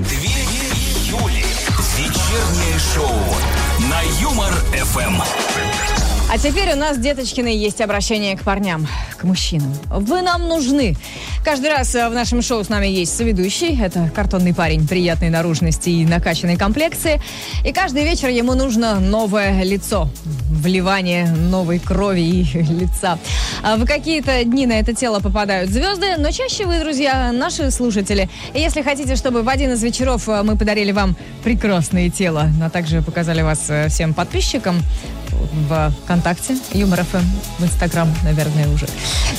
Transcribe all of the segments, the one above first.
Две Юли. Вечернее шоу на Юмор ФМ. А теперь у нас, деточкины, есть обращение к парням, к мужчинам. Вы нам нужны. Каждый раз э, в нашем шоу с нами есть соведущий. Это картонный парень приятной наружности и накачанной комплекции. И каждый вечер ему нужно новое лицо. Вливание новой крови и лица. А В какие-то дни на это тело попадают звезды, но чаще вы, друзья, наши слушатели. И если хотите, чтобы в один из вечеров э, мы подарили вам прекрасное тело, а также показали вас э, всем подписчикам, в ВКонтакте, Юмор ФМ, в Инстаграм, наверное, уже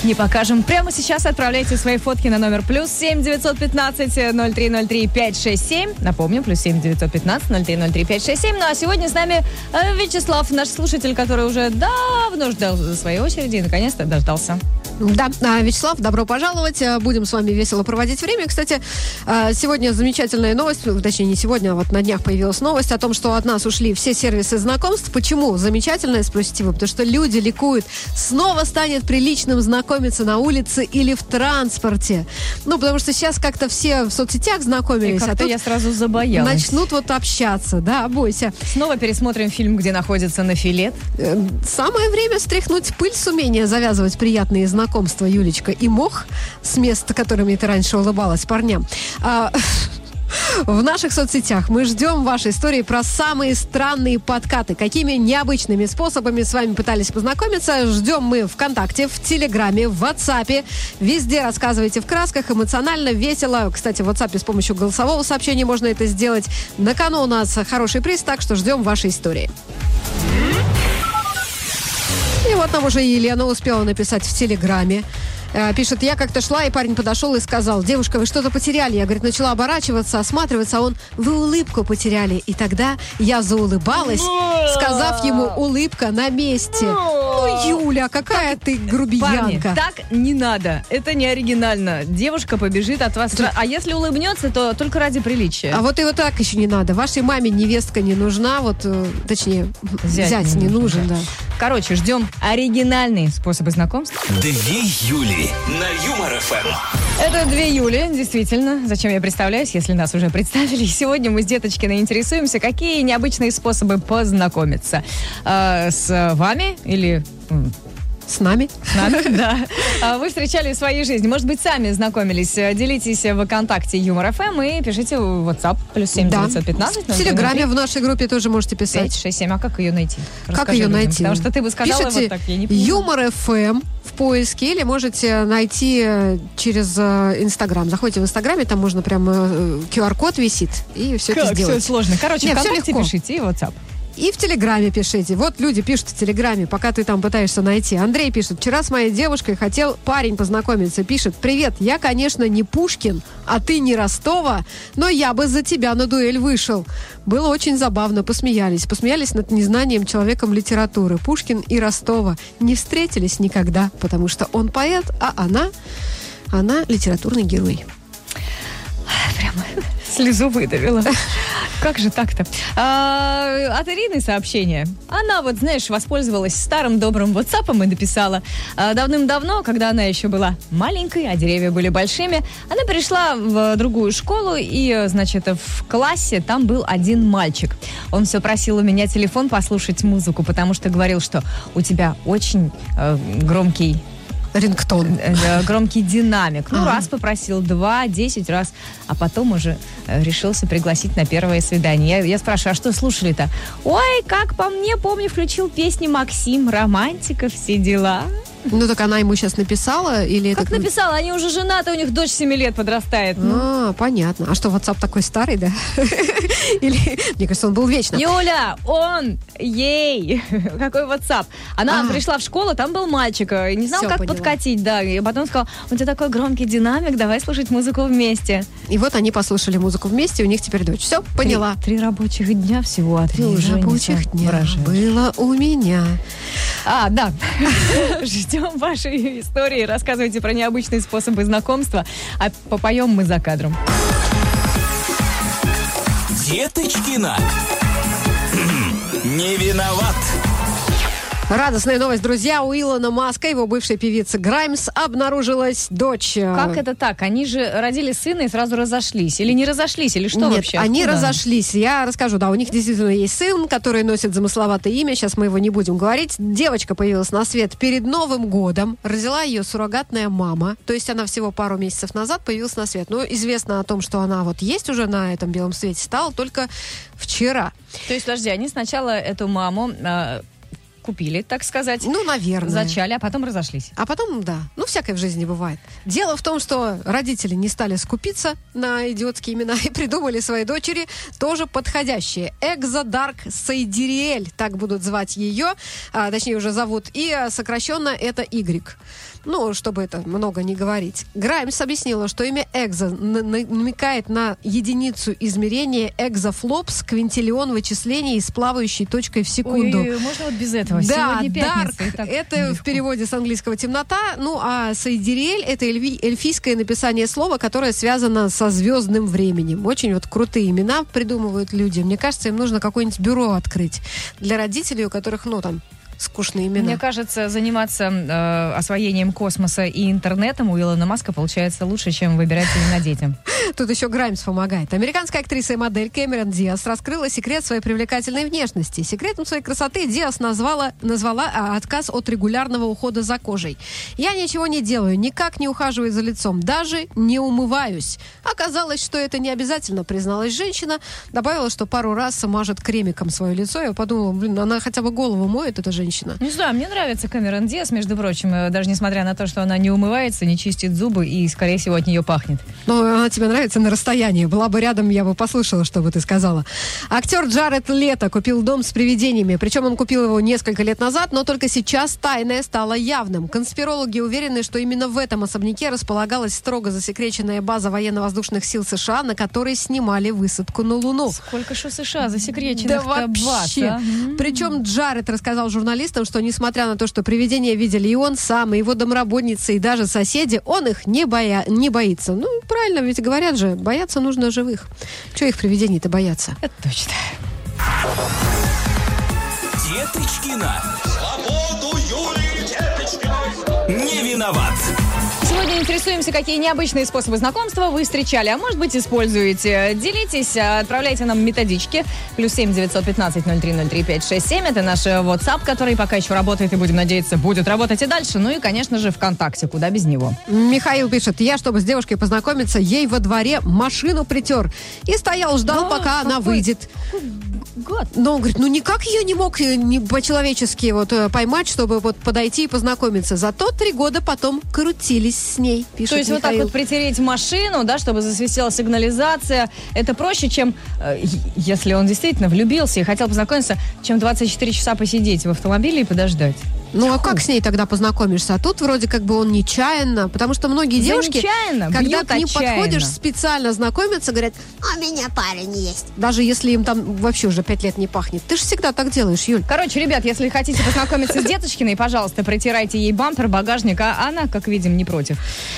не покажем. Прямо сейчас отправляйте свои фотки на номер плюс 7 915 0303 567. Напомню, плюс 7 915 0303 567. Ну а сегодня с нами э, Вячеслав, наш слушатель, который уже давно ждал своей очереди и наконец-то дождался. Да, а, Вячеслав, добро пожаловать. А, Будем с вами весело проводить время. Кстати, а, сегодня замечательная новость, точнее не сегодня, а вот на днях появилась новость о том, что от нас ушли все сервисы знакомств. Почему? Замечательная, спросите вы, потому что люди ликуют. Снова станет приличным знакомиться на улице или в транспорте. Ну, потому что сейчас как-то все в соцсетях И знакомились, а как-то тут я сразу забоялась. начнут вот общаться, да, бойся. Снова пересмотрим фильм, где находится Нафилет. Э, Самое время стряхнуть пыль с умения завязывать приятные знакомства, Юлечка, и мох с места, которыми ты раньше улыбалась парням. А, В наших соцсетях мы ждем ваши истории про самые странные подкаты. Какими необычными способами с вами пытались познакомиться. Ждем мы ВКонтакте, в Телеграме, в WhatsApp. Везде рассказывайте в красках, эмоционально, весело. Кстати, в WhatsApp с помощью голосового сообщения можно это сделать. На кону у нас хороший приз, так что ждем ваши истории. И вот нам уже Елена успела написать в Телеграме. Э, Пишет, я как-то шла, и парень подошел и сказал, девушка, вы что-то потеряли. Я, говорит, начала оборачиваться, осматриваться, а он, вы улыбку потеряли. И тогда я заулыбалась, сказав ему, улыбка на месте. Ну, Юля, какая ты Парни, грубиянка. так не надо. Это не оригинально. Девушка побежит от вас. А если улыбнется, то только ради приличия. А вот и вот так еще не надо. Вашей маме невестка не нужна, вот, э, точнее, зять, не нужен, да. Короче, ждем оригинальные способы знакомств. Две Юли на Юмор ФМ. Это 2 Юли, действительно. Зачем я представляюсь, если нас уже представили? Сегодня мы с Деточкиной интересуемся, какие необычные способы познакомиться. Э, с вами или С нами. с нами, да. А Вы встречали в своей жизни. Может быть, сами знакомились. Делитесь в ВКонтакте Юмор ФМ и пишите в WhatsApp плюс 7 Да. 915 В Телеграме в нашей группе тоже можете писать. 5, 6, 7. А как ее найти? Как ее людям, найти? Потому что ты бы сказала Пишите вот так, я не понимаю. Юмор ФМ в поиске или можете найти э, через э, Инстаграм. Заходите в Инстаграме, там можно прямо э, QR-код висит, и все это Как все сделать. сложно. Короче, Не, всё ВКонтакте легко. пишите и WhatsApp. И в Телеграме пишите. Вот люди пишут в Телеграме, пока ты там пытаешься найти. Андрей пишет, вчера с моей девушкой хотел парень познакомиться. Пишет, привет, я, конечно, не Пушкин, а ты не Ростова, но я бы за тебя на дуэль вышел. Было очень забавно, посмеялись. Посмеялись над незнанием человеком литературы. Пушкин и Ростова не встретились никогда, потому что он поэт, а она, она литературный герой. Прямо слезу выдавила. Как же так-то? А, от Ирины сообщение. Она вот, знаешь, воспользовалась старым добрым WhatsApp и написала. а, давным-давно, когда она еще была маленькой, а деревья были большими, она перешла в другую школу, и, значит, в классе там был один мальчик. Он все просил у меня телефон послушать музыку, потому что говорил, что у тебя очень э, громкий Рингтон. э, громкий динамик. Ну, раз попросил, два, десять раз, а потом уже э, решился пригласить на первое свидание. Я, я спрашиваю, а что слушали-то? Ой, как по мне, помню, включил песни Максим, романтика, все дела. Ну так она ему сейчас написала или Как это... написала, они уже женаты, у них дочь 7 лет подрастает. Ну, А, понятно. А что, WhatsApp такой старый, да? Или, мне кажется, он был вечно. Юля, он, ей, какой WhatsApp. Она А. пришла в школу, там был мальчик, и не знал, как поняла. подкатить, да. И потом сказал, у тебя такой громкий динамик, давай слушать музыку вместе. И вот они послушали музыку вместе, у них теперь дочь. Все, поняла. Три, три рабочих дня всего, а Три рабочих дня выражаешь. было у меня. А, да. Ждем ваши истории. Рассказывайте про необычные способы знакомства. А попоем мы за кадром. Деточкина. Не виноват. Радостная новость, друзья. У Илона Маска, его бывшей певицы Граймс, обнаружилась дочь. Как это так? Они же родили сына и сразу разошлись. Или не разошлись, или что Нет, вообще? они Откуда? разошлись. Я расскажу, да, у них действительно есть сын, который носит замысловатое имя, сейчас мы его не будем говорить. Девочка появилась на свет перед Новым годом, родила ее суррогатная мама, то есть она всего пару месяцев назад появилась на свет. Но известно о том, что она вот есть уже на этом белом свете, стало только вчера. То есть, подожди, они сначала эту маму э, купили, так сказать, Ну, наверное. зачали, а потом разошлись. А потом, да, ну, всякое в жизни бывает. Дело в том, что родители не стали скупиться на идиотские имена и придумали своей дочери тоже подходящие. Экзо Дарк Сайдириэль, так будут звать ее, а, точнее, уже зовут, и а, сокращенно это Y. Ну, чтобы это много не говорить. Граймс объяснила, что имя экзо намекает на единицу измерения экзофлопс, квинтиллион вычислений с плавающей точкой в секунду. Ой-ой-ой, можно вот без этого? Да, дарк. пятница, так Это в легко. переводе с английского темнота. Ну, а Сайдириэль это эльви- эльфийское написание слова, которое связано со звездным временем. Очень вот крутые имена придумывают люди. Мне кажется, им нужно какое-нибудь бюро открыть для родителей, у которых, ну, там, скучные имена. Мне кажется, заниматься э, освоением космоса и интернетом у Илона Маска получается лучше, чем выбирать имена детям. Тут еще Граймс помогает. Американская актриса и модель Кэмерон Диас раскрыла секрет своей привлекательной внешности. Секретом своей красоты Диас назвала, назвала а, отказ от регулярного ухода за кожей. «Я ничего не делаю, никак не ухаживаю за лицом, даже не умываюсь». Оказалось, что это не обязательно, призналась женщина. Добавила, что пару раз мажет кремиком свое лицо. Я подумала, блин, она хотя бы голову моет, эта женщина. Не знаю, мне нравится Кэмерон Диас, между прочим, э, даже несмотря на то, что она не умывается, не чистит зубы и, скорее всего, от нее пахнет. Но она тебе нравится на расстоянии. Была бы рядом, я бы послушала, что бы ты сказала. Актер Джаред Лето купил дом с привидениями. Причем он купил его несколько лет назад, но только сейчас тайное стало явным. Конспирологи уверены, что именно в этом особняке располагалась строго засекреченная база военно-воздушных сил США, на которой снимали высадку на Луну. Сколько ж у США засекреченных Да вообще. а? Причем Джаред рассказал журналистам, что несмотря на то, что привидения видели и он сам, и его домработницы, и даже соседи, он их не, боя... не боится. Ну, правильно, ведь говорят же, бояться нужно живых. Чего их привидений-то бояться? Это точно. Деточкина. Свободу Юлии Деточкиной. Не виноват. Сегодня интересуемся, какие необычные способы знакомства вы встречали, а может быть используете. Делитесь, а, отправляйте нам методички. Плюс семь девятьсот пятнадцать ноль три ноль три пять шесть семь. Это наш э, WhatsApp, который пока еще работает и, будем надеяться, будет работать и дальше. Ну и, конечно же, ВКонтакте, куда без него. Михаил пишет, я, чтобы с девушкой познакомиться, ей во дворе машину притер. И стоял, ждал, А, пока она какой- выйдет. Год. Но он говорит, ну никак ее не мог э, не по-человечески вот э, поймать, чтобы вот подойти и познакомиться. Зато три года потом крутились с ней, пишет То есть вот так Михаил. вот притереть машину, да, чтобы засвистела сигнализация, это проще, чем, э, если он действительно влюбился и хотел познакомиться, чем 24 часа посидеть в автомобиле и подождать. Ну а как с ней тогда познакомишься? А тут вроде как бы он нечаянно, потому что многие девушки, нечаянно, когда к ним отчаянно. подходишь, специально знакомятся, говорят, А у меня парень есть. даже если им там вообще уже пять лет не пахнет. Ты же всегда так делаешь, Юль. Короче, ребят, если хотите познакомиться с деточкиной, пожалуйста, протирайте ей бампер, багажник, а она, как видим, не против.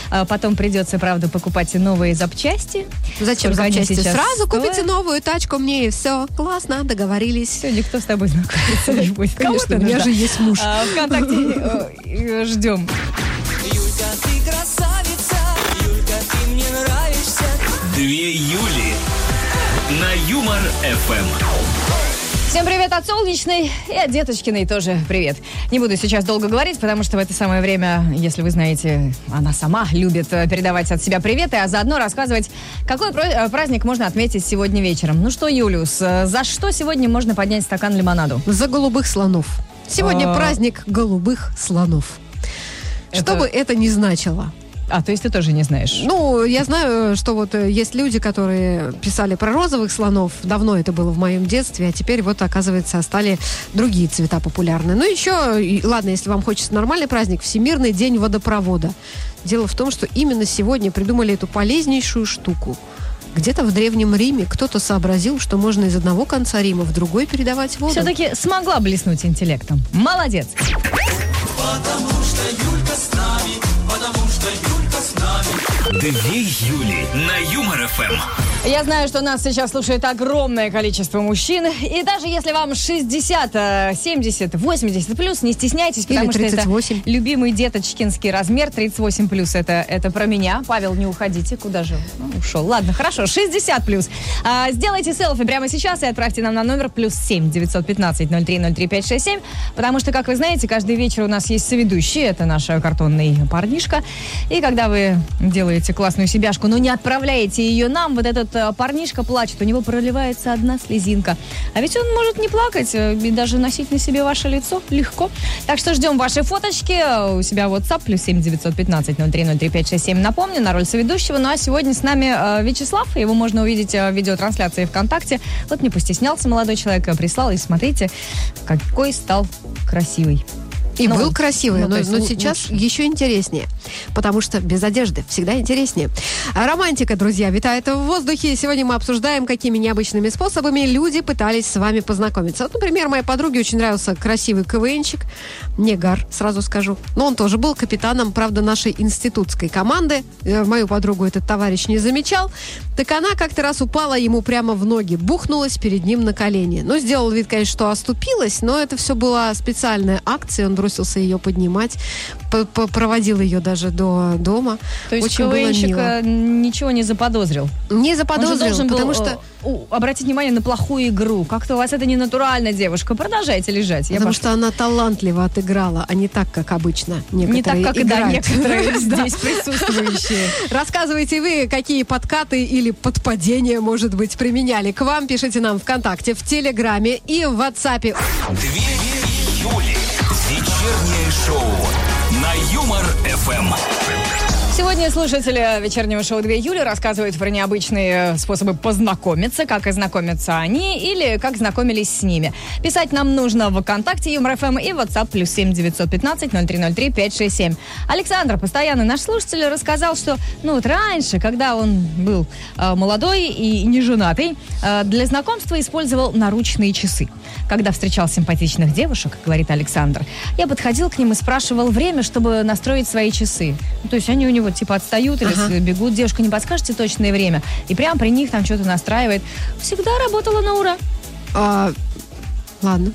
А Потом придется, правда, покупать новые запчасти. Зачем запчасти? Сразу купите новую тачку мне и все. Классно, договорились. Все, никто с тобой знакомиться не будет. Конечно, у меня же есть муж. Вконтакте э, э, ждем. Юлька, ты красавица, Юлька, ты мне нравишься. Две Юли. На Юмор ФМ. Всем привет от Солнечной и от Деточкиной тоже привет. Не буду сейчас долго говорить, потому что в это самое время, если вы знаете, она сама любит э, передавать от себя приветы, а заодно рассказывать, какой праздник можно отметить сегодня вечером. Ну что, Юлиус, за что сегодня можно поднять стакан лимонаду? За голубых слонов. Сегодня А. праздник голубых слонов. Что Это- бы это ни значило. А, то есть ты тоже не знаешь? Ну, я знаю, что вот э, есть люди, которые писали про розовых слонов. Давно это было в моем детстве, а теперь вот, оказывается, стали другие цвета популярны. Ну, еще, ладно, если вам хочется нормальный праздник, Всемирный день водопровода. Дело в том, что именно сегодня придумали эту полезнейшую штуку. Где-то в Древнем Риме кто-то сообразил, что можно из одного конца Рима в другой передавать воду. Все-таки смогла блеснуть интеллектом. Молодец. Потому что Юлька с нами, Две Юли на Юмор ФМ. Я знаю, что нас сейчас слушает огромное количество мужчин. И даже если вам 60, э, 70, 80 плюс, не стесняйтесь, потому Или что 38. это любимый деточкинский размер 38 плюс. Это, это про меня. Павел, не уходите. Куда же? Ну, ушел. Ладно, хорошо. 60 плюс. А, сделайте селфи прямо сейчас и отправьте нам на номер плюс 7 915 03 03 567. Потому что, как вы знаете, каждый вечер у нас есть соведущий. Это наш э, картонный парнишка. И когда вы делаете классную себяшку, но не отправляете ее нам, вот этот э, парнишка плачет, у него проливается одна слезинка. А ведь он может не плакать э, и даже носить на себе ваше лицо легко. Так что ждем ваши фоточки э, у себя в WhatsApp, плюс 7 915 03 03 567. Напомню, на роль соведущего. Ну а сегодня с нами Вячеслав. Его можно увидеть в видеотрансляции ВКонтакте. Вот не постеснялся молодой человек, прислал. И смотрите, какой стал красивый. И Ну, был красивый, ну, но, есть но лу- сейчас еще интереснее, потому что без одежды всегда интереснее. А романтика, друзья, витает в воздухе. Сегодня мы обсуждаем, какими необычными способами люди пытались с вами познакомиться. Вот, например, моей подруге очень нравился красивый КВНчик, Негар, сразу скажу. Но он тоже был капитаном, правда, нашей институтской команды. Э, Мою подругу этот товарищ не замечал. Так она как-то раз упала ему прямо в ноги, бухнулась перед ним на колени. Ну, сделал вид, конечно, что оступилась, но это все была специальная акция. Он бросился ее поднимать, проводил ее даже до дома. То есть Очень было КВНщик мило. э, ничего не заподозрил. Не Он же заподозрил, должен был потому э, что... обратить внимание на плохую игру. Как-то у вас это не натурально, девушка. Продолжайте лежать. Я Потому пошла. что она талантливо отыграла, а не так, как обычно некоторые Не так, как и да, играют. некоторые здесь присутствующие. Рассказывайте вы, какие подкаты или подпадения, может быть, применяли к вам. Пишите нам ВКонтакте, в Телеграме и в WhatsApp. Две Юли. Вечернее шоу на Юмор. Сегодня слушатели вечернего шоу 2 июля рассказывают про необычные способы познакомиться, как и знакомятся они или как знакомились с ними. Писать нам нужно в ВКонтакте Юмор ФМ и WhatsApp плюс 7 915 0303 567. Александр, постоянный наш слушатель, рассказал, что ну вот раньше, когда он был э, молодой и не женатый, э, для знакомства использовал наручные часы. Когда встречал симпатичных девушек, говорит Александр, я подходил к ним и спрашивал время, чтобы настроить свои часы. Ну, то есть они у него типа отстают или Ага. бегут. Девушка, не подскажете точное время? И прям при них там что-то настраивает. Всегда работала на ура. А, ладно.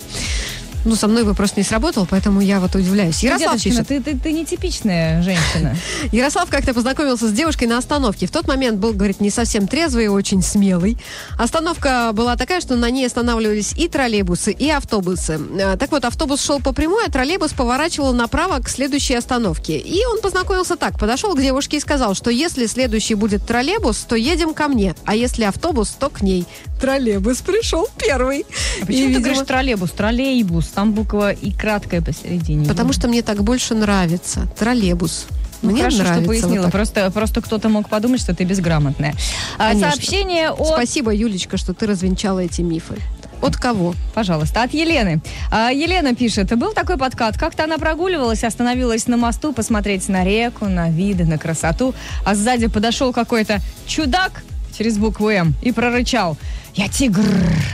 Ну, со мной бы просто не сработал, поэтому я вот удивляюсь. Ярослав Деточкина, пишет. ты, ты, ты нетипичная женщина. Ярослав как-то познакомился с девушкой на остановке. В тот момент был, говорит, не совсем трезвый и очень смелый. Остановка была такая, что на ней останавливались и троллейбусы, и автобусы. А, Так вот, автобус шел по прямой, а троллейбус поворачивал направо к следующей остановке. И он познакомился так. Подошел к девушке и сказал, что если следующий будет троллейбус, то едем ко мне, а если автобус, то к ней. Троллейбус пришел первый. А И, почему ты видимо, говоришь троллейбус? Троллейбус. Там буква и краткая посередине. Потому что мне так больше нравится. Троллейбус. Ну, Мне хорошо, нравится. что вот пояснила. так. просто, просто кто-то мог подумать, что ты безграмотная. А, Конечно. Сообщение от... Спасибо, Юлечка, что ты развенчала эти мифы. От кого? Пожалуйста, от Елены. А, Елена пишет, был такой подкат. Как-то она прогуливалась, остановилась на мосту посмотреть на реку, на виды, на красоту. А сзади подошел какой-то чудак через букву М и прорычал. Я тигр,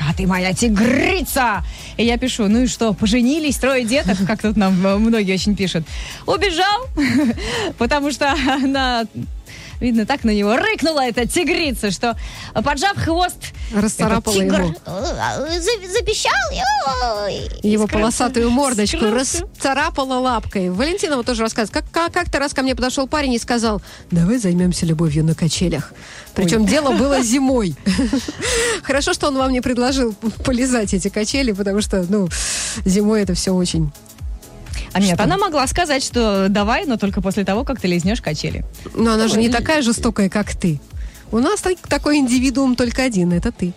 а ты моя тигрица. И я пишу, ну и что, поженились, трое деток, как тут нам э, многие очень пишут. Убежал, потому что она Видно, так на него рыкнула эта тигрица, что, поджав хвост, Расцарапала тигр ему Э, За- Запищал ой. его скрылся. полосатую мордочку, Скрылся. расцарапала лапкой. Валентина вот тоже рассказывает. Как, как- как-то раз ко мне подошел парень и сказал, давай займемся любовью на качелях. Причем дело было зимой. Хорошо, что он вам не предложил полезать эти качели, потому что, ну, зимой это все очень... А нет, Что? она могла сказать, что давай, но только после того, как ты лизнешь качели. Но она же не Ой. такая жестокая, как ты. У нас так- такой индивидуум только один, это ты.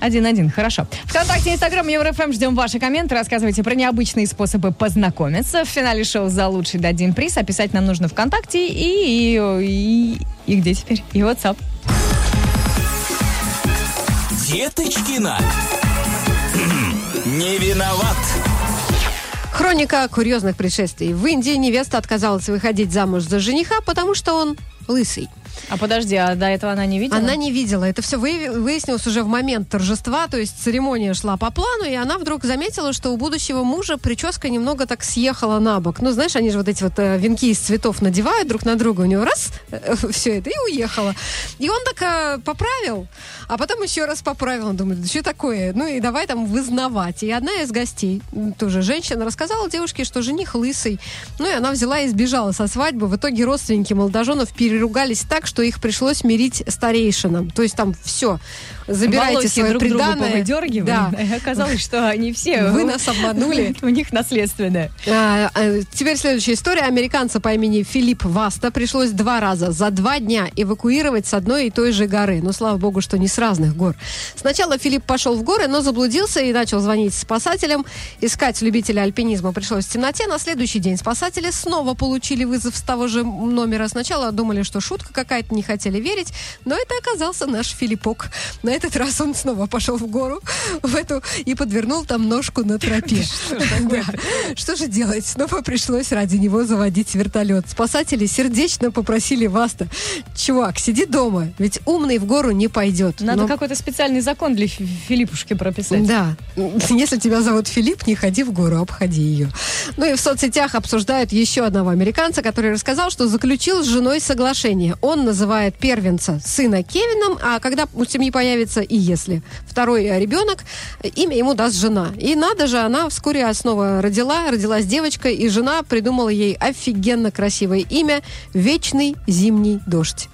Один-один, хорошо. Вконтакте, Инстаграм, ЕвроФМ, ждем ваши комменты. Рассказывайте про необычные способы познакомиться. В финале шоу за лучший дадим приз. Описать нам нужно ВКонтакте и, и, и, и где теперь? И WhatsApp. Деточкина. Не виноват. Хроника курьезных происшествий. В Индии невеста отказалась выходить замуж за жениха, потому что он лысый. А подожди, а до этого она не видела? Она не видела. Это все выяснилось уже в момент торжества, то есть церемония шла по плану, и она вдруг заметила, что у будущего мужа прическа немного так съехала на бок. Ну, знаешь, они же вот эти вот э, венки из цветов надевают друг на друга, у него раз, э, все это, и уехала. И он так э, поправил, а потом еще раз поправил. Он думает, что такое? Ну и давай там вызнавать. И одна из гостей, тоже женщина, рассказала девушке, что жених лысый. Ну и она взяла и сбежала со свадьбы. В итоге родственники молодоженов переругались так, что их пришлось мирить старейшинам. То есть там все. Забирайте Волоски свое друг приданное. повыдергивали. Да. И оказалось, что они все... Вы нас обманули. У них наследственное. А, а, теперь следующая история. Американца по имени Филипп Васта пришлось два раза за два дня эвакуировать с одной и той же горы. Но слава богу, что не с разных гор. Сначала Филипп пошел в горы, но заблудился и начал звонить спасателям. Искать любителя альпинизма пришлось в темноте. На следующий день спасатели снова получили вызов с того же номера. Сначала думали, что шутка какая-то, не хотели верить, но это оказался наш Филиппок. На этот раз он снова пошел в гору в эту и подвернул там ножку на тропе. Что же делать? Снова пришлось ради него заводить вертолет. Спасатели сердечно попросили Васта, чувак, сиди дома, ведь умный в гору не пойдет. Надо какой-то специальный закон для Фи- Филиппушки прописать. да. Если тебя зовут Филипп, не ходи в гору, обходи ее. Ну и в соцсетях обсуждают еще одного американца, который рассказал, что заключил с женой соглашение. Он называет первенца сына Кевином, а когда у семьи появится и если второй э, ребенок, имя ему даст жена. И надо же, она вскоре снова родила, родилась девочка, и жена придумала ей офигенно красивое имя «Вечный зимний дождь».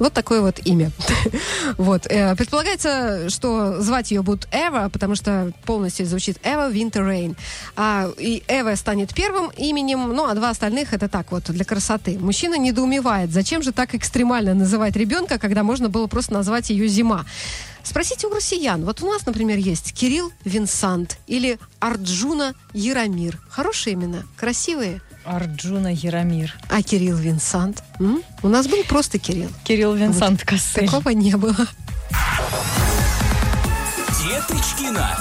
Вот такое вот имя. вот. э, Предполагается, что звать ее будут Эва, потому что полностью звучит Эва Winter Rain. А, и Эва станет первым именем, ну, а два остальных это так вот, для красоты. Мужчина недоумевает, зачем же так экстремально называть ребенка, когда можно было просто назвать ее Зима. Спросите у россиян. Вот у нас, например, есть Кирилл Винсант или Арджуна Яромир. Хорошие имена, красивые. Арджуна Яромир. А Кирилл Винсант? М? У нас был просто Кирилл. Кирилл Винсант Кассель. Такого не было. Деточкина.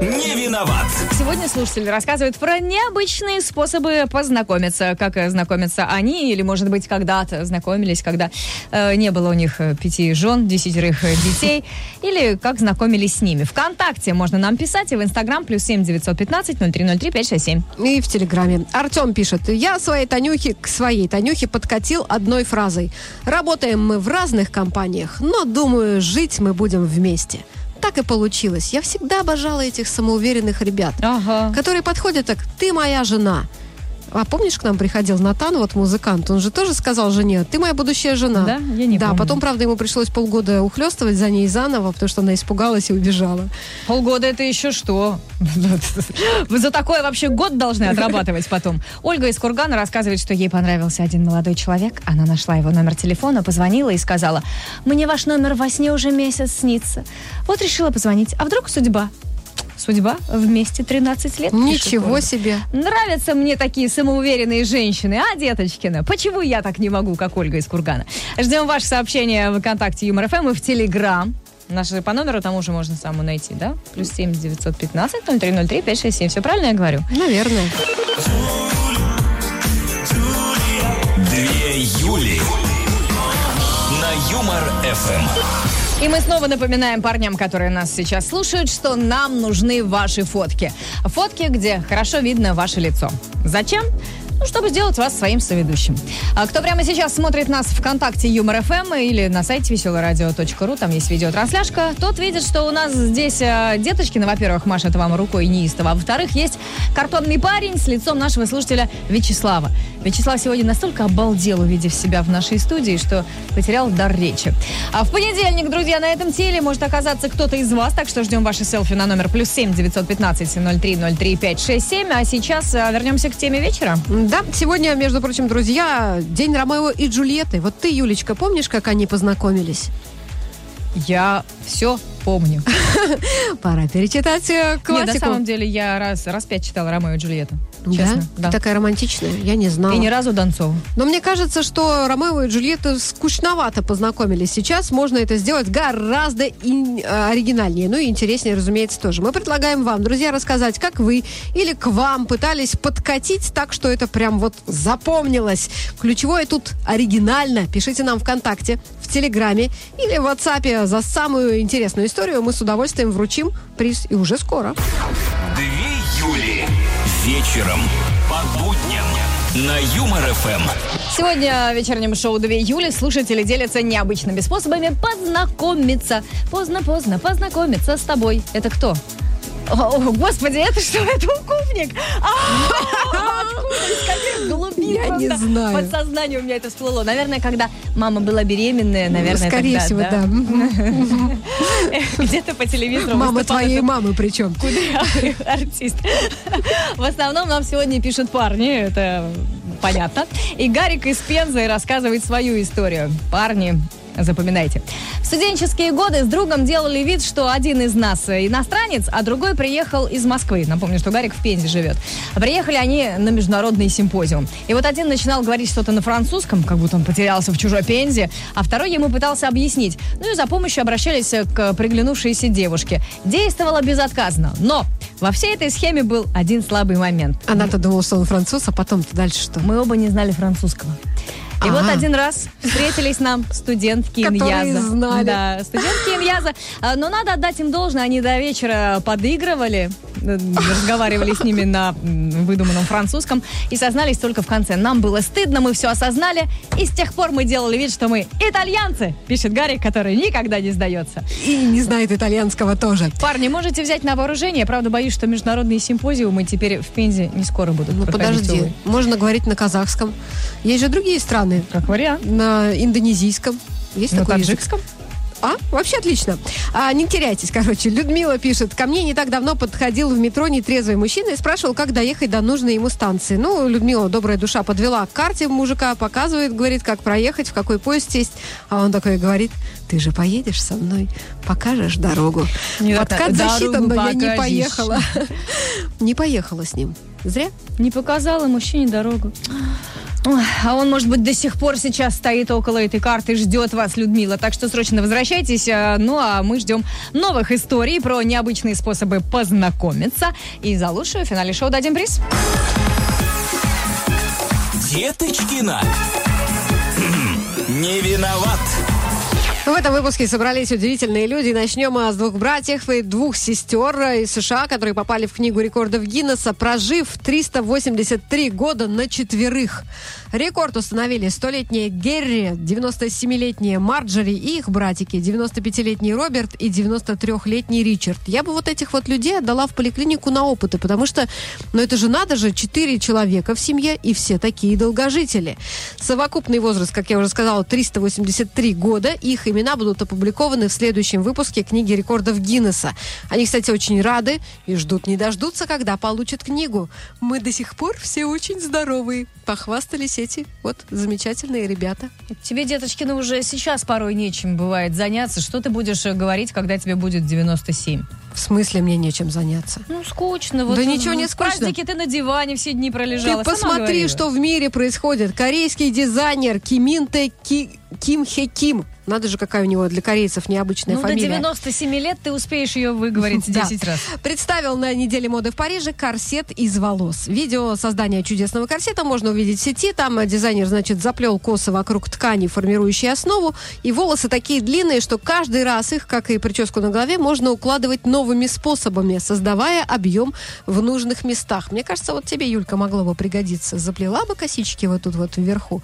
Не виноват. Сегодня слушатели рассказывают про необычные способы познакомиться. Как э, знакомятся они, или, может быть, когда-то знакомились, когда э, не было у них э, пяти жен, десятерых э, детей, или как знакомились с ними. Вконтакте можно нам писать, и в Инстаграм плюс семь девятьсот пятнадцать ноль три ноль три пять шесть семь. И в Телеграме. Артем пишет. Я своей Танюхе к своей Танюхе подкатил одной фразой. Работаем мы в разных компаниях, но, думаю, жить мы будем вместе. Так и получилось. Я всегда обожала этих самоуверенных ребят, Ага. которые подходят так, ты моя жена. А помнишь, к нам приходил Натан, вот музыкант, он же тоже сказал жене, ты моя будущая жена. Да? Я не Да, помню. потом, правда, ему пришлось полгода ухлестывать за ней заново, потому что она испугалась и убежала. Полгода это еще что? Вы за такое вообще год должны отрабатывать потом. Ольга из Кургана рассказывает, что ей понравился один молодой человек. Она нашла его номер телефона, позвонила и сказала, мне ваш номер во сне уже месяц снится. Вот решила позвонить. А вдруг судьба? Судьба вместе 13 лет. Ничего себе. Нравятся мне такие самоуверенные женщины, а, деточкина? Почему я так не могу, как Ольга из Кургана? Ждем ваши сообщения в ВКонтакте Юмор ФМ и в Телеграм. Наши по номеру там уже можно саму найти, да? Плюс семь девятьсот пятнадцать ноль три ноль три пять шесть семь. Все правильно я говорю? Наверное. Две Юли. На Юмор ФМ. И мы снова напоминаем парням, которые нас сейчас слушают, что нам нужны ваши фотки. Фотки, где хорошо видно ваше лицо. Зачем? Ну, чтобы сделать вас своим соведущим. А кто прямо сейчас смотрит нас ВКонтакте Юмор ФМ или на сайте веселорадио.ру, там есть видеотрансляшка, тот видит, что у нас здесь э, Деточкина, во-первых, машет вам рукой неистово, а во-вторых, есть картонный парень с лицом нашего слушателя Вячеслава. Вячеслав сегодня настолько обалдел, увидев себя в нашей студии, что потерял дар речи. А в понедельник, друзья, на этом теле может оказаться кто-то из вас, так что ждем ваши селфи на номер плюс семь девятьсот пятнадцать ноль три ноль три пять шесть семь. А сейчас э, вернемся к теме вечера. Да, сегодня, между прочим, друзья, день Ромео и Джульетты. Вот ты, Юлечка, помнишь, как они познакомились? Я все помню. Пора перечитать э, Нет, классику. на самом деле я раз, раз пять читала Ромео и Джульетту. Честно. Да? Такая романтичная, я не знала. И ни разу Донцова. Но мне кажется, что Ромео и Джульетта скучновато познакомились. Сейчас можно это сделать гораздо ин- э, оригинальнее. Ну и интереснее, разумеется, тоже. Мы предлагаем вам, друзья, рассказать, как вы или к вам пытались подкатить так, что это прям вот запомнилось. Ключевое тут оригинально. Пишите нам ВКонтакте, в Телеграме или в WhatsApp за самую интересную историю. Мы с удовольствием вручим приз и уже скоро. Вечером. По будням. На Юмор ФМ. Сегодня в вечернем шоу 2 июля слушатели делятся необычными способами познакомиться. Поздно-поздно познакомиться с тобой. Это кто? О, господи, это что? Это укупник? А? Я не знаю. Подсознание у меня это всплыло. Наверное, когда мама была беременная, наверное, Скорее всего, да. Где-то по телевизору Мама твоей мамы причем. кудрявый артист. В основном нам сегодня пишут парни, это понятно. И Гарик из Пензы рассказывает свою историю. Парни, запоминайте. В студенческие годы с другом делали вид, что один из нас иностранец, а другой приехал из Москвы. Напомню, что Гарик в Пензе живет. Приехали они на международный симпозиум. И вот один начинал говорить что-то на французском, как будто он потерялся в чужой Пензе, а второй ему пытался объяснить. Ну и за помощью обращались к приглянувшейся девушке. Действовало безотказно. Но во всей этой схеме был один слабый момент. Она-то думала, что он француз, а потом-то дальше что? Мы оба не знали французского. И вот один раз встретились нам студентки Иньяза. знали. Да, студентки Иньяза. А, Но надо отдать им должное, они до вечера подыгрывали, э, разговаривали с ними на выдуманном французском и сознались только в конце. Нам было стыдно, мы все осознали, и с тех пор мы делали вид, что мы итальянцы, пишет Гарри, который никогда не сдается. И не знает итальянского тоже. Парни, можете взять на вооружение. Правда, боюсь, что международные симпозиумы теперь в Пензе не скоро будут Ну подожди, можно говорить на казахском. Есть же другие страны. Как вариант. На индонезийском. Есть На такой язык? таджикском? А, вообще отлично. А, не теряйтесь, короче. Людмила пишет. Ко мне не так давно подходил в метро нетрезвый мужчина и спрашивал, как доехать до нужной ему станции. Ну, Людмила, добрая душа, подвела к карте мужика, показывает, говорит, как проехать, в какой поезд сесть. А он такой говорит, ты же поедешь со мной, покажешь дорогу. Нет, Подкат засчитан, но я не поехала. Не поехала с ним. Зря. Не показала мужчине дорогу. А он, может быть, до сих пор сейчас стоит около этой карты и ждет вас, Людмила. Так что срочно возвращайтесь. а, Ну, а мы ждем новых историй про необычные способы познакомиться. И за лучшую в финале шоу дадим приз. Деточкина. М, Не виноват. В этом выпуске собрались удивительные люди. Начнем а, с двух братьев и двух сестер из США, которые попали в книгу рекордов Гиннесса, прожив 383 года на четверых. Рекорд установили столетняя Герри, 97-летняя Марджори и их братики, 95-летний Роберт и 93-летний Ричард. Я бы вот этих вот людей отдала в поликлинику на опыты, потому что, ну это же надо же, 4 человека в семье и все такие долгожители. Совокупный возраст, как я уже сказала, 383 года. Их имена будут опубликованы в следующем выпуске книги рекордов Гиннесса. Они, кстати, очень рады и ждут не дождутся, когда получат книгу. Мы до сих пор все очень здоровые. Похвастались эти вот замечательные ребята. Тебе, деточкина, уже сейчас порой нечем бывает заняться. Что ты будешь э, говорить, когда тебе будет 97? В смысле мне нечем заняться? Ну, скучно. Вот Да ничего не в скучно. празднике ты на диване все дни пролежала. Ты Сама посмотри, говорила. что в мире происходит. Корейский дизайнер Киминте Ки... Ким Хе Ким. Надо же, какая у него для корейцев необычная Ну, до фамилия. 97 лет ты успеешь ее выговорить Да. 10 раз. Представил на неделе моды в Париже корсет из волос. Видео создания чудесного корсета можно увидеть в сети. Там дизайнер, значит, заплел косы вокруг ткани, формирующей основу. И волосы такие длинные, что каждый раз их, как и прическу на голове, можно укладывать новыми способами, создавая объем в нужных местах. Мне кажется, вот тебе, Юлька, могло бы пригодиться. Заплела бы косички вот тут вот вверху,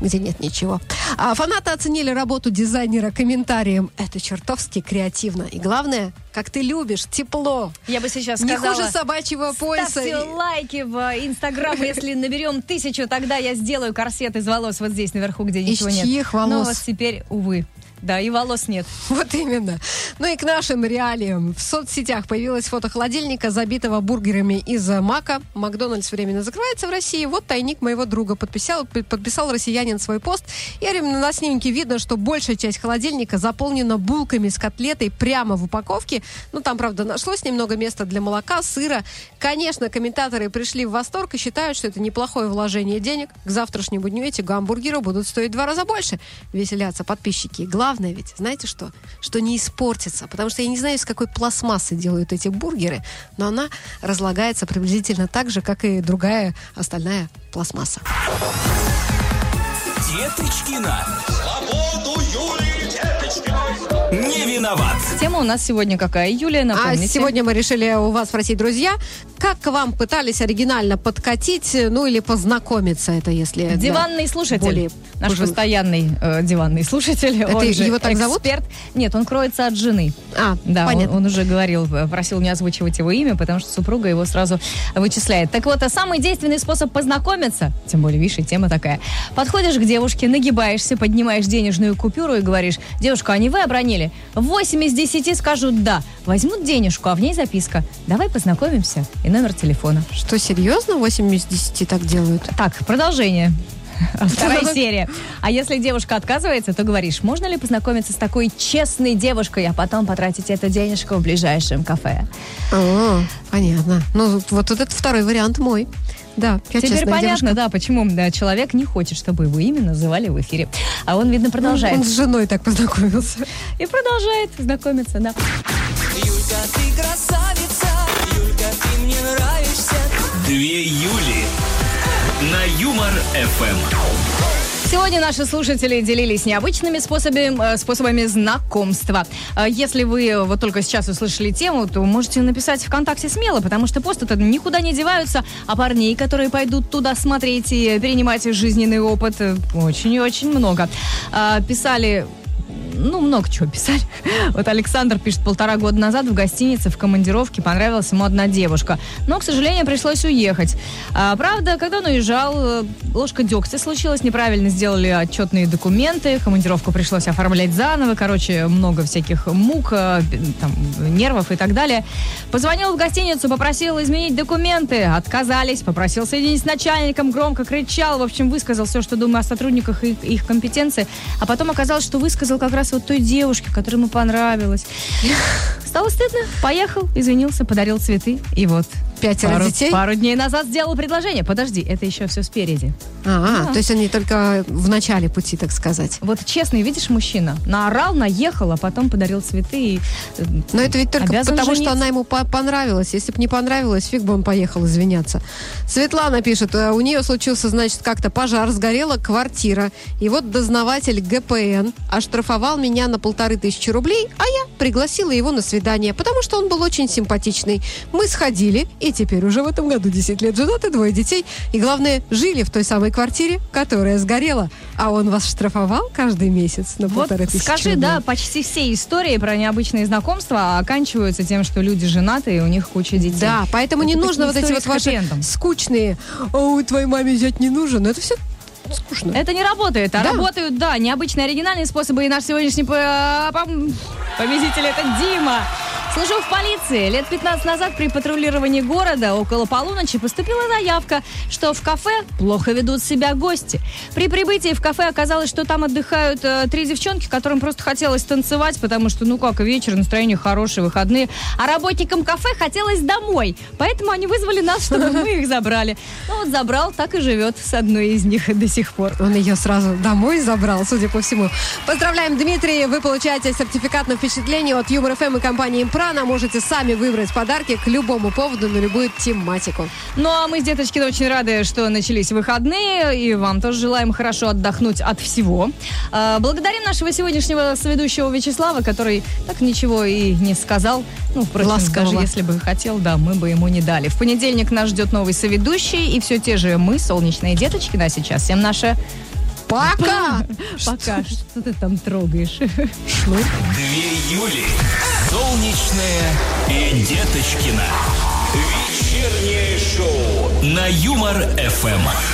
где нет ничего. А фанаты оценили работу дизайнера комментарием. Это чертовски креативно. И главное, как ты любишь, тепло. Я бы сейчас Не сказала... хуже собачьего пояса. Ставьте лайки в э, Инстаграм, если наберем тысячу, тогда я сделаю корсет из волос вот здесь наверху, где Из ничего нет. чьих волос? Но вот теперь, увы, Да, и волос нет. Вот именно. Ну и к нашим реалиям. В соцсетях появилось фото холодильника, забитого бургерами из Мака. Макдональдс временно закрывается в России. Вот тайник моего друга. Подписал, подписал россиянин свой пост. И на снимке видно, что большая часть холодильника заполнена булками с котлетой прямо в упаковке. Ну, там, правда, нашлось немного места для молока, сыра. Конечно, комментаторы пришли в восторг и считают, что это неплохое вложение денег. К завтрашнему дню эти гамбургеры будут стоить в два раза больше. Веселятся подписчики. И главное ведь, знаете что? Что не испортится. Потому что я не знаю, из какой пластмассы делают эти бургеры, но она разлагается приблизительно так же, как и другая остальная пластмасса. Деточкина. Свободу Деточкиной. Не виноват. Тема у нас сегодня какая? Юлия, А напомните. сегодня мы решили у вас спросить, друзья, как к вам пытались оригинально подкатить, ну или познакомиться, это если... да, Диванный слушатель. более Наш пожилых. постоянный э, диванный слушатель. Это он же его так зовут? эксперт. Нет, он кроется от жены. А, Да, он, понятно. он уже говорил, э, просил не озвучивать его имя, потому что супруга его сразу вычисляет. Так вот, а самый действенный способ познакомиться, тем более, видишь, и тема такая. Подходишь к девушке, нагибаешься, поднимаешь денежную купюру и говоришь, девушка, а не вы обронили? 8 из 10 скажут да. Возьмут денежку, а в ней записка. Давай познакомимся. И номер телефона. Что, серьезно? 8 из 10 так делают? Так, продолжение. Вторая серия. А если девушка отказывается, то говоришь, можно ли познакомиться с такой честной девушкой, а потом потратить эту денежку в ближайшем кафе? А, понятно. Ну, вот этот второй вариант мой. Да, я Теперь честная понятно, девушка. да, почему да, человек не хочет, чтобы его имя называли в эфире. А он, видно, продолжает. Он с женой так познакомился. И продолжает знакомиться, да. Юлька, ты красавица, Юлька, ты мне нравишься. Две Юли. На Юмор ФМ. Сегодня наши слушатели делились необычными способами, э, способами знакомства. Э, Если вы вот только сейчас услышали тему, то можете написать ВКонтакте смело, потому что посты-то никуда не деваются, а парней, которые пойдут туда смотреть и перенимать жизненный опыт, э, очень и очень много. Писали ну, много чего писали. Вот Александр пишет, полтора года назад в гостинице в командировке понравилась ему одна девушка. Но, к сожалению, пришлось уехать. А, правда, когда он уезжал, э, ложка дегтя случилась, неправильно сделали отчетные документы, командировку пришлось оформлять заново, короче, много всяких мук, э, там, нервов и так далее. Позвонил в гостиницу, попросил изменить документы, отказались, попросил соединить с начальником, громко кричал, в общем, высказал все, что думаю о сотрудниках и их компетенции, а потом оказалось, что высказал как раз вот той девушке, которая ему понравилась. Стало стыдно, поехал, извинился, подарил цветы, и вот Пятеро пару, детей? пару дней назад сделал предложение. Подожди, это еще все спереди. А, Да. то есть он не только в начале пути, так сказать. Вот честный, видишь, мужчина, наорал, наехал, а потом подарил цветы и... Но это ведь только потому, жениться. что она ему по- понравилась. Если бы не понравилось, фиг бы он поехал извиняться. Светлана пишет, э, у нее случился, значит, как-то пожар, сгорела квартира. И вот дознаватель ГПН оштрафовал меня на полторы тысячи рублей, а я пригласила его на свидание, потому что он был очень симпатичный. Мы сходили, и теперь уже в этом году 10 лет женаты, двое детей. И главное, жили в той самой квартире, которая сгорела. А он вас штрафовал каждый месяц на Вот полторы тысячи скажи, рублей? да, почти все истории про необычные знакомства оканчиваются тем, что люди женаты и у них куча детей. Да, поэтому не Это нужно такие вот эти вот ваши скучные «Ой, твоей маме взять не нужен». Это все скучно. Это не работает, а Да. работают, да, необычные оригинальные способы. И наш сегодняшний пом- победитель это Дима. Служу в полиции. Лет 15 назад при патрулировании города около полуночи поступила заявка, что в кафе плохо ведут себя гости. При прибытии в кафе оказалось, что там отдыхают э, три девчонки, которым просто хотелось танцевать, потому что, ну как, вечер, настроение хорошее, выходные. А работникам кафе хотелось домой. Поэтому они вызвали нас, чтобы мы их забрали. Ну вот забрал, так и живет с одной из них до сих пор. Он ее сразу домой забрал, судя по всему. Поздравляем, Дмитрий. Вы получаете сертификат на впечатление от Юмор ФМ и компании Импрана. Можете сами выбрать подарки к любому поводу на любую тематику. Ну а мы с Деточкиной очень рады, что начались выходные, и вам тоже желаем хорошо отдохнуть от всего. А, Благодарим нашего сегодняшнего соведущего Вячеслава, который так ничего и не сказал. Ну, впрочем, Ласкового. даже если бы хотел, да, мы бы ему не дали. В понедельник нас ждет новый соведущий, и все те же мы, солнечные Деточкина, сейчас всем наше Пока! пока. Что ты там трогаешь? Две Юли. Солнечная и Деточкина. Вечернее шоу на Юмор ФМ.